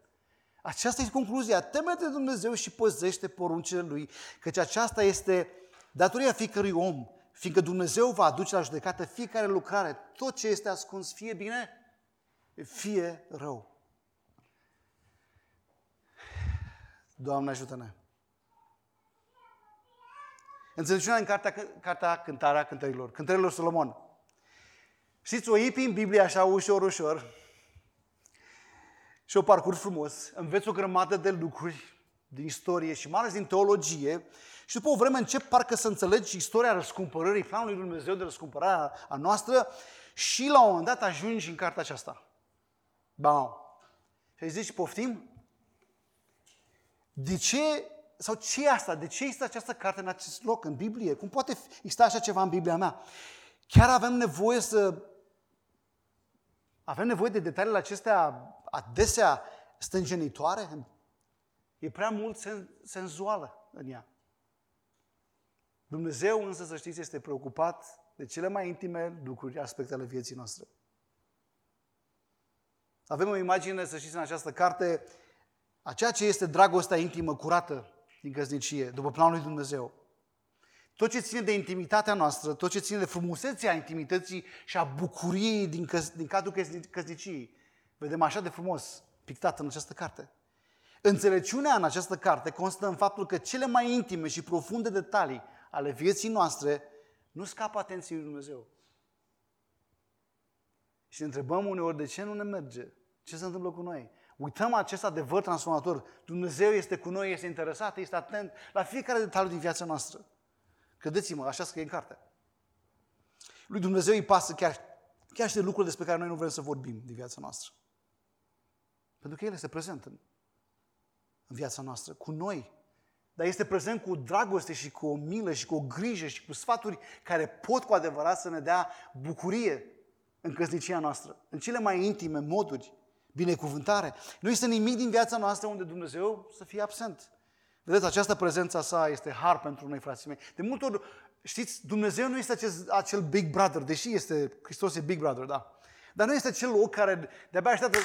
Aceasta este concluzia. Temete de Dumnezeu și păzește poruncile Lui, căci aceasta este datoria fiecărui om fiindcă Dumnezeu va aduce la judecată fiecare lucrare, tot ce este ascuns, fie bine, fie rău. Doamne ajută-ne! Înțelepciunea în cartea, cartea Cântarea Cântărilor, Cântărilor Solomon. Știți, o iei prin Biblie așa ușor, ușor și o parcurs frumos, înveți o grămadă de lucruri din istorie și mai ales din teologie și după o vreme încep parcă să înțelegi istoria răscumpărării, planului lui Dumnezeu de răscumpărare a noastră și la un moment dat ajungi în cartea aceasta. Bam. Și ai zici, poftim? De ce, sau ce e asta? De ce este această carte în acest loc, în Biblie? Cum poate exista așa ceva în Biblia mea? Chiar avem nevoie să Avem nevoie de detaliile acestea adesea stânjenitoare? E prea mult sen- senzuală în ea. Dumnezeu însă, să știți, este preocupat de cele mai intime lucruri, aspecte ale vieții noastre. Avem o imagine, să știți, în această carte, a ceea ce este dragostea intimă, curată din căsnicie, după planul lui Dumnezeu. Tot ce ține de intimitatea noastră, tot ce ține de frumusețea intimității și a bucuriei din, căs- din cadrul căsniciei, vedem așa de frumos pictat în această carte. Înțelepciunea în această carte constă în faptul că cele mai intime și profunde detalii ale vieții noastre nu scapă atenției lui Dumnezeu. Și ne întrebăm uneori de ce nu ne merge, ce se întâmplă cu noi. Uităm acest adevăr transformator. Dumnezeu este cu noi, este interesat, este atent la fiecare detaliu din viața noastră. Credeți-mă, așa scrie în carte. Lui Dumnezeu îi pasă chiar, chiar și de lucruri despre care noi nu vrem să vorbim din viața noastră. Pentru că El este prezent în, în viața noastră, cu noi. Dar este prezent cu dragoste și cu o milă și cu o grijă și cu sfaturi care pot cu adevărat să ne dea bucurie în căsnicia noastră, în cele mai intime moduri, binecuvântare. Nu este nimic din viața noastră unde Dumnezeu să fie absent. Vedeți, această prezență sa este har pentru noi, frații mei. De multe ori, știți, Dumnezeu nu este acel, acel big brother, deși este, Hristos e big brother, da. Dar nu este acel loc care de-abia așteaptă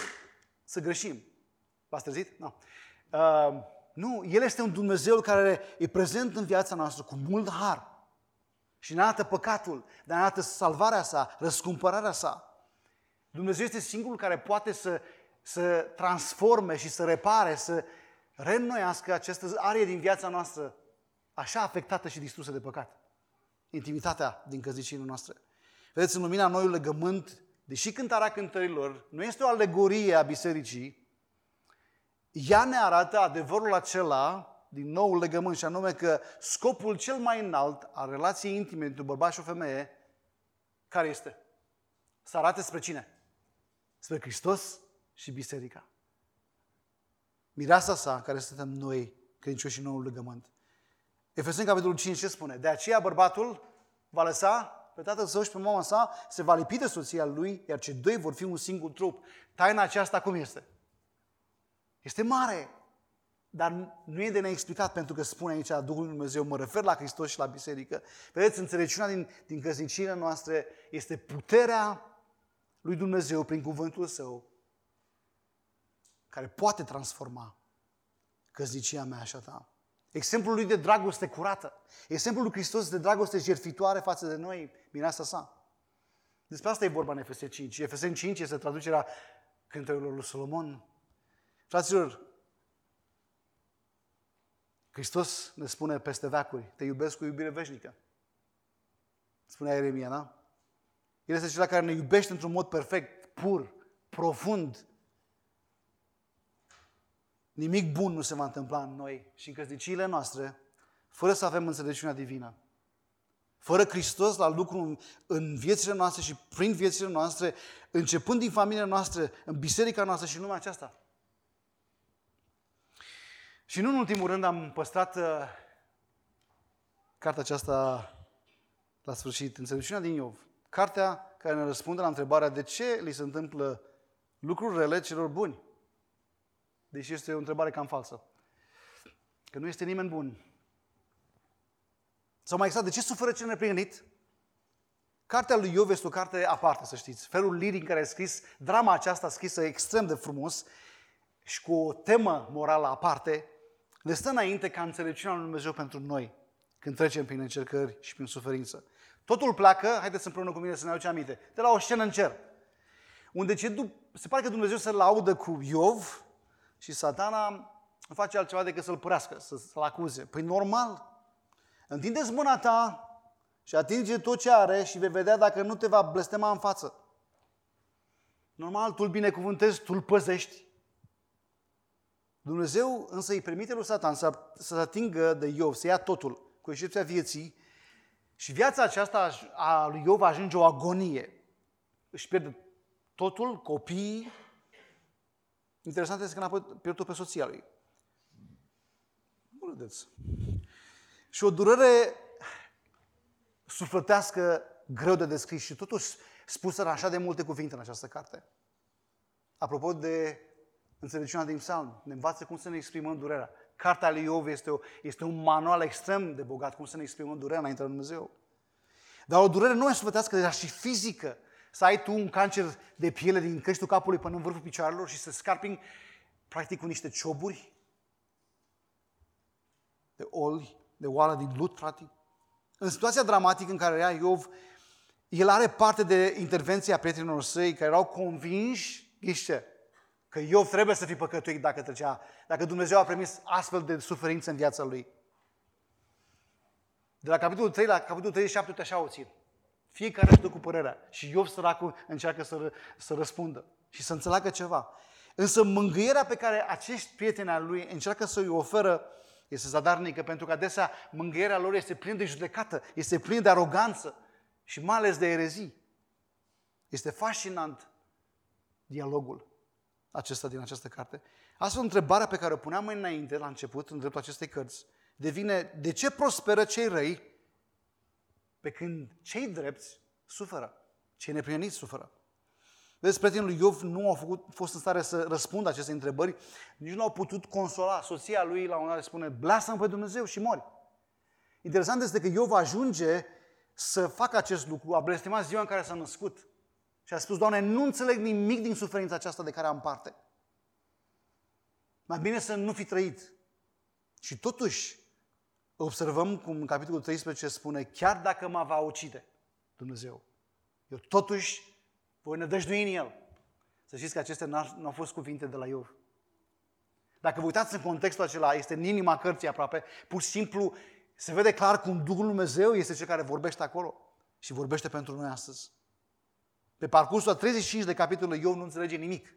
să greșim. V-ați trezit? Nu. Uh, nu, El este un Dumnezeu care e prezent în viața noastră cu mult har. Și ne arată păcatul, dar ne arată salvarea sa, răscumpărarea sa. Dumnezeu este singurul care poate să, să transforme și să repare, să reînnoiască această arie din viața noastră așa afectată și distrusă de păcat. Intimitatea din căzicile noastre. Vedeți, în lumina noiului legământ, deși cântarea cântărilor nu este o alegorie a bisericii, ea ne arată adevărul acela din nou legământ și anume că scopul cel mai înalt al relației intime între bărbat și o femeie, care este? Să arate spre cine? Spre Hristos și Biserica. Mireasa sa, care suntem noi, credincioși și noul legământ. Efeseni capitolul 5 ce spune? De aceea bărbatul va lăsa pe tatăl său și pe mama sa, se va lipi de soția lui, iar cei doi vor fi un singur trup. Taina aceasta cum este? Este mare, dar nu e de neexplicat pentru că spune aici Duhul Lui Dumnezeu, mă refer la Hristos și la biserică. Vedeți, înțelepciunea din, din căsniciile noastre este puterea lui Dumnezeu prin cuvântul Său care poate transforma căsnicia mea și a ta. Exemplul lui de dragoste curată. Exemplul lui Hristos de dragoste jertfitoare față de noi, mireasa sa. Despre asta e vorba în Efeseni 5. Efeseni 5 este traducerea cântărilor lui Solomon. Fraților, Hristos ne spune peste veacuri, te iubesc cu iubire veșnică. Spunea Ieremia, da? El este cel care ne iubește într-un mod perfect, pur, profund. Nimic bun nu se va întâmpla în noi și în căsniciile noastre, fără să avem înțelepciunea divină. Fără Hristos la lucru în viețile noastre și prin viețile noastre, începând din familia noastră, în biserica noastră și în lumea aceasta. Și nu în ultimul rând am păstrat uh, cartea aceasta la sfârșit, Înțelepciunea din Iov. Cartea care ne răspunde la întrebarea de ce li se întâmplă lucruri rele celor buni. Deși este o întrebare cam falsă. Că nu este nimeni bun. Sau mai exact, de ce suferă cel neprihănit? Cartea lui Iov este o carte aparte, să știți. Felul liric în care a scris drama aceasta scrisă extrem de frumos și cu o temă morală aparte, ne stă înainte ca înțelepciunea lui Dumnezeu pentru noi, când trecem prin încercări și prin suferință. Totul pleacă, haideți împreună cu mine să ne aducem aminte, de la o scenă în cer, unde ce, se pare că Dumnezeu se laudă cu Iov și satana nu face altceva decât să-l părească, să-l acuze. Păi normal, întindeți mâna ta și atinge tot ce are și vei vedea dacă nu te va blestema în față. Normal, tu îl binecuvântezi, tu îl păzești. Dumnezeu însă îi permite lui Satan să, să atingă de Iov, să ia totul, cu excepția vieții, și viața aceasta a lui Iov ajunge o agonie. Își pierde totul, copiii. Interesant este că n-a pierdut pe soția lui. Nu râdeți. Și o durere sufletească greu de descris și totuși spusă în așa de multe cuvinte în această carte. Apropo de înțelepciunea din psalm, ne învață cum să ne exprimăm durerea. Cartea lui Iov este, o, este un manual extrem de bogat, cum să ne exprimăm durerea înainte de Dumnezeu. Dar o durere nu e sufletească, dar și fizică. Să ai tu un cancer de piele din creștul capului până în vârful picioarelor și să scarping practic cu niște cioburi de oli, de oală din lut, practic. În situația dramatică în care era Iov, el are parte de intervenția prietenilor săi care erau convinși, ghiște, că Iov trebuie să fie păcătuit dacă trecea, dacă Dumnezeu a permis astfel de suferință în viața lui. De la capitolul 3 la capitolul 37 te așa o țin. Fiecare își dă cu părerea. Și Iov săracul încearcă să, să răspundă și să înțeleagă ceva. Însă mângâierea pe care acești prieteni al lui încearcă să o oferă este zadarnică, pentru că adesea mângâierea lor este plină de judecată, este plină de aroganță și mai ales de erezii. Este fascinant dialogul acesta din această carte. Astfel, întrebarea pe care o puneam mai înainte, la început, în dreptul acestei cărți, devine de ce prosperă cei răi pe când cei drepți suferă, cei neprieniți suferă. Vedeți, prietenul lui Iov nu a făcut, fost în stare să răspundă aceste întrebări, nici nu au putut consola. Soția lui la un moment dat spune, blasă pe Dumnezeu și mori. Interesant este că Iov ajunge să facă acest lucru, a blestemat ziua în care s-a născut. Și a spus, Doamne, nu înțeleg nimic din suferința aceasta de care am parte. Mai bine să nu fi trăit. Și totuși, observăm cum în capitolul 13 spune, chiar dacă mă va ucide Dumnezeu, eu totuși voi nădăjdui în El. Să știți că acestea nu au fost cuvinte de la Iov. Dacă vă uitați în contextul acela, este în inima cărții aproape, pur și simplu se vede clar cum Duhul Lui Dumnezeu este cel care vorbește acolo și vorbește pentru noi astăzi. Pe parcursul a 35 de capitole, Iov nu înțelege nimic.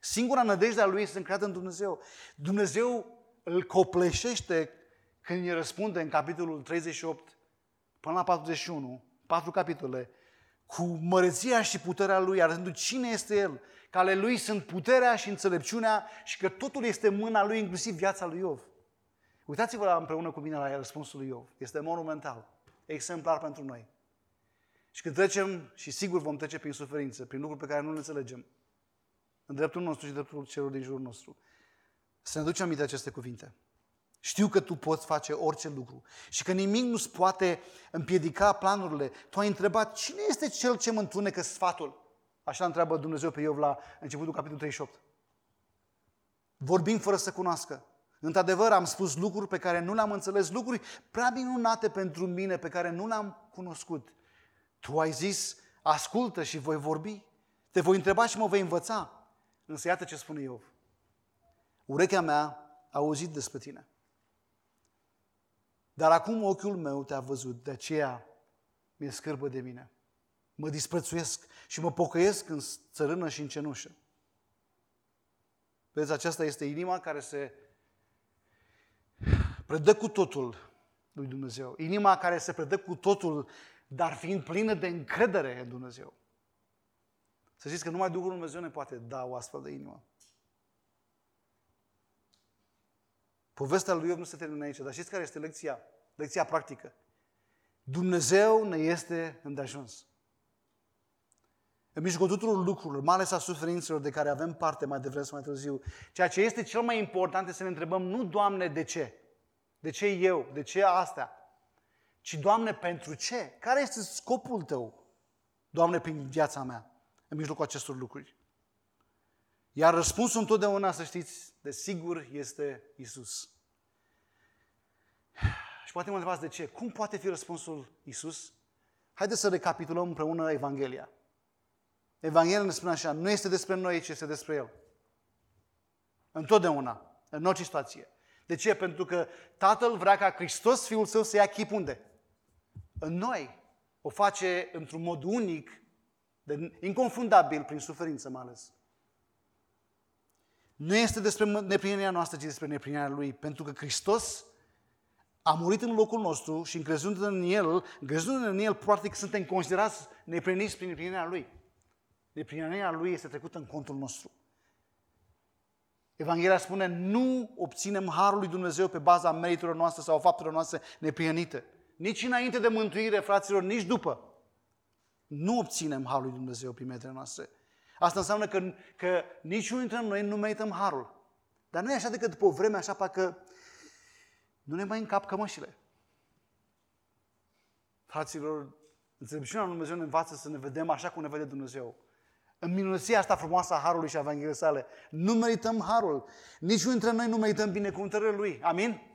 Singura nădejde a lui este încreată în Dumnezeu. Dumnezeu îl copleșește când îi răspunde în capitolul 38 până la 41, patru capitole, cu măreția și puterea lui, arătându cine este el, că ale lui sunt puterea și înțelepciunea și că totul este în mâna lui, inclusiv viața lui Iov. Uitați-vă la împreună cu mine la răspunsul lui Iov. Este monumental, exemplar pentru noi. Și când trecem, și sigur vom trece prin suferință, prin lucruri pe care nu le înțelegem, în dreptul nostru și dreptul celor din jurul nostru, să ne ducem aminte aceste cuvinte. Știu că tu poți face orice lucru și că nimic nu-ți poate împiedica planurile. Tu ai întrebat cine este cel ce mă întunecă sfatul? Așa întreabă Dumnezeu pe Iov la începutul capitolului 38. Vorbim fără să cunoască. Într-adevăr, am spus lucruri pe care nu le-am înțeles, lucruri prea minunate pentru mine, pe care nu le-am cunoscut. Tu ai zis, ascultă și voi vorbi. Te voi întreba și mă voi învăța. Însă iată ce spune Iov. Urechea mea a auzit despre tine. Dar acum ochiul meu te-a văzut, de aceea mi-e scârbă de mine. Mă disprețuiesc și mă pocăiesc în țărână și în cenușă. Vezi, aceasta este inima care se predă cu totul lui Dumnezeu. Inima care se predă cu totul, dar fiind plină de încredere în Dumnezeu. Să știți că numai Duhul Dumnezeu ne poate da o astfel de inimă. Povestea lui Iov nu se termină aici, dar știți care este lecția? Lecția practică. Dumnezeu ne este îndeajuns. În mijlocul tuturor lucrurilor, mai ales a suferințelor de care avem parte mai devreme sau mai târziu, ceea ce este cel mai important este să ne întrebăm nu, Doamne, de ce? De ce eu? De ce astea? Ci, Doamne, pentru ce? Care este scopul Tău, Doamne, prin viața mea, în mijlocul acestor lucruri? Iar răspunsul întotdeauna, să știți, de sigur, este Isus. Și poate mă întrebați de ce. Cum poate fi răspunsul Isus? Haideți să recapitulăm împreună Evanghelia. Evanghelia ne spune așa, nu este despre noi, ci este despre El. Întotdeauna, în orice situație. De ce? Pentru că Tatăl vrea ca Hristos, Fiul Său, să ia chip unde? În noi. O face într-un mod unic, de inconfundabil, prin suferință mai ales. Nu este despre neprinirea noastră, ci despre neprinirea Lui. Pentru că Hristos a murit în locul nostru și încrezând în El, încrezând în El, practic suntem considerați nepriniți prin neprinirea Lui. Neprinirea Lui este trecută în contul nostru. Evanghelia spune, nu obținem Harul lui Dumnezeu pe baza meriturilor noastre sau faptelor noastre neprienite. Nici înainte de mântuire, fraților, nici după. Nu obținem Harul lui Dumnezeu prin meritele noastre. Asta înseamnă că, că niciunul dintre noi nu merităm harul. Dar nu e așa decât după o vreme așa, parcă nu ne mai încap cămășile. Fraților, înțelepciunea lui Dumnezeu ne învață să ne vedem așa cum ne vede Dumnezeu. În minuția asta frumoasă a Harului și a Evangheliei sale. Nu merităm Harul. Niciunul dintre noi nu merităm binecuvântările Lui. Amin?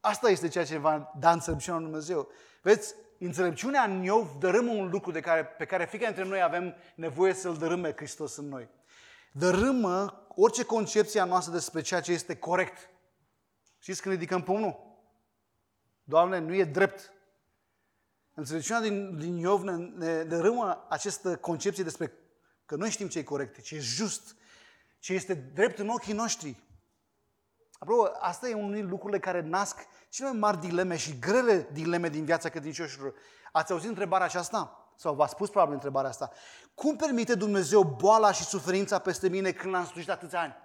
Asta este ceea ce va da înțelepciunea lui Dumnezeu. Vedeți, înțelepciunea în Iov dărâmă un lucru de care, pe care fiecare dintre noi avem nevoie să-l dărâme Hristos în noi. Dărâmă orice concepție a noastră despre ceea ce este corect. Știți când ridicăm pumnul? Doamne, nu e drept. Înțelepciunea din, din Iov ne, ne dărâmă această concepție despre că noi știm ce e corect, ce e just, ce este drept în ochii noștri. Apropo, asta e unul din lucrurile care nasc cele mai mari dileme și grele dileme din viața credincioșilor. Ați auzit întrebarea aceasta? Sau v-a spus probabil întrebarea asta. Cum permite Dumnezeu boala și suferința peste mine când l-am slujit atâția ani?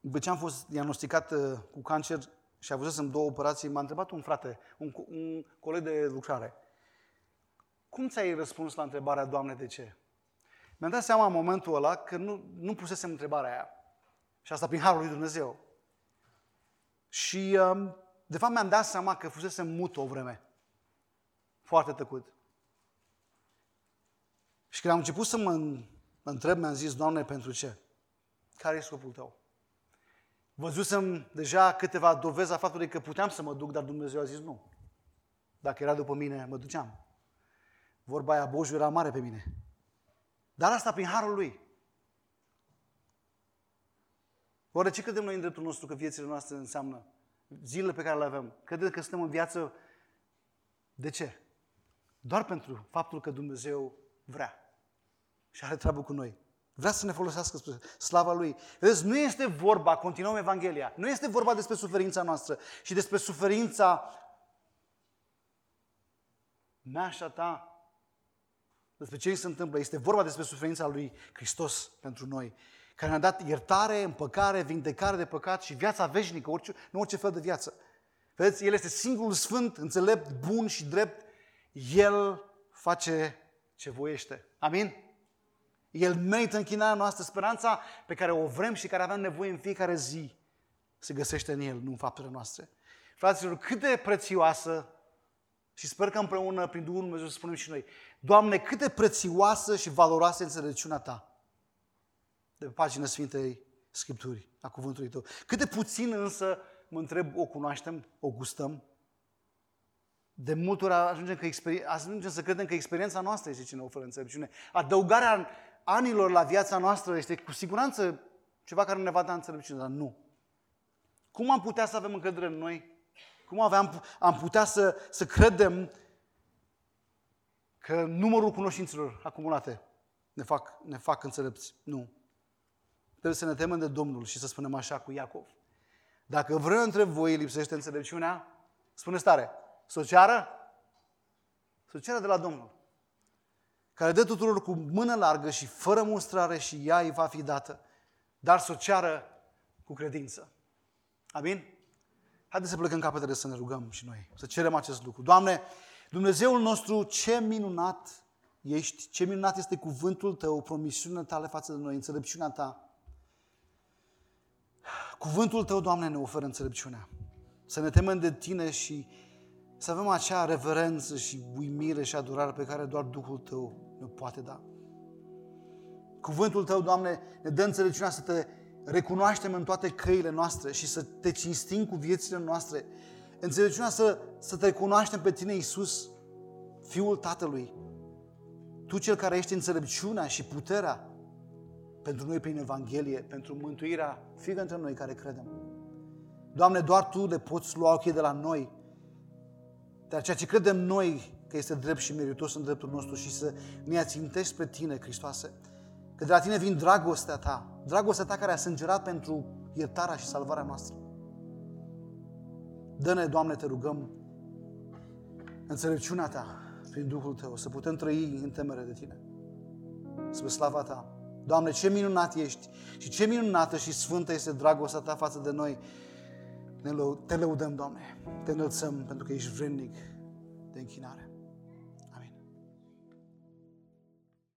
După ce am fost diagnosticat uh, cu cancer și avusesem două operații, m-a întrebat un frate, un, un coleg de lucrare. Cum ți-ai răspuns la întrebarea, Doamne, de ce? Mi-am dat seama în momentul ăla că nu, nu pusesem întrebarea aia. Și asta prin Harul lui Dumnezeu. Și, um, de fapt, mi-am dat seama că fusesem mut o vreme. Foarte tăcut. Și când am început să mă întreb, mi-am zis, Doamne, pentru ce? Care e scopul Tău? Văzusem deja câteva dovezi a faptului că puteam să mă duc, dar Dumnezeu a zis nu. Dacă era după mine, mă duceam. Vorba aia, Boșu era mare pe mine. Dar asta prin harul lui. Oare ce credem noi în dreptul nostru că viețile noastre înseamnă? Zilele pe care le avem. Credem că suntem în viață de ce? Doar pentru faptul că Dumnezeu vrea și are treabă cu noi. Vrea să ne folosească spre slava Lui. Vedeți, nu este vorba, continuăm Evanghelia, nu este vorba despre suferința noastră și despre suferința mea și a ta, despre ce se întâmplă. Este vorba despre suferința lui Hristos pentru noi, care ne-a dat iertare, împăcare, vindecare de păcat și viața veșnică, orice, nu orice fel de viață. Vedeți, El este singurul sfânt, înțelept, bun și drept. El face ce voiește. Amin? El merită închinarea noastră, speranța pe care o vrem și care avem nevoie în fiecare zi se găsește în El, nu în faptele noastre. Fraților, cât de prețioasă și sper că împreună, prin Duhul Dumnezeu, să spunem și noi, Doamne, cât de prețioasă și valoroasă înțelepciunea Ta de pe pagină Sfintei Scripturii, a cuvântului Tău. Cât de puțin însă, mă întreb, o cunoaștem, o gustăm. De multe ori ajungem, că ajungem să credem că experiența noastră este ce ne oferă înțelepciune. Adăugarea anilor la viața noastră este cu siguranță ceva care ne va da înțelepciune, dar nu. Cum am putea să avem încredere în noi? Cum aveam, am putea să, să credem că numărul cunoștințelor acumulate ne fac, ne fac înțelepți? Nu. Trebuie să ne temem de Domnul și să spunem așa cu Iacov. Dacă vreau între voi lipsește înțelepciunea, spune stare, să o ceară? Să o ceară de la Domnul care dă tuturor cu mână largă și fără mustrare și ea îi va fi dată, dar să o ceară cu credință. Amin? Haideți să plecăm capetele să ne rugăm și noi, să cerem acest lucru. Doamne, Dumnezeul nostru, ce minunat ești, ce minunat este cuvântul Tău, promisiunea Tale față de noi, înțelepciunea Ta. Cuvântul Tău, Doamne, ne oferă înțelepciunea. Să ne temem de Tine și să avem acea reverență și uimire și adorare pe care doar Duhul Tău ne poate da. Cuvântul Tău, Doamne, ne dă înțelepciunea să Te recunoaștem în toate căile noastre și să Te cinstim cu viețile noastre. Înțelepciunea să, să Te recunoaștem pe Tine, Iisus, Fiul Tatălui. Tu cel care ești înțelepciunea și puterea pentru noi prin Evanghelie, pentru mântuirea fiecare dintre noi care credem. Doamne, doar Tu le poți lua ochii de la noi. Dar ceea ce credem noi că este drept și meritos în dreptul nostru și să ne ațintești pe Tine, Hristoase. Că de la Tine vin dragostea Ta, dragostea Ta care a sângerat pentru iertarea și salvarea noastră. Dă-ne, Doamne, te rugăm, înțelepciunea Ta prin Duhul Tău, să putem trăi în temere de Tine. Spre slava Ta. Doamne, ce minunat ești și ce minunată și sfântă este dragostea Ta față de noi. Ne lău- Te lăudăm, Doamne. Te înălțăm pentru că ești vrednic de închinare.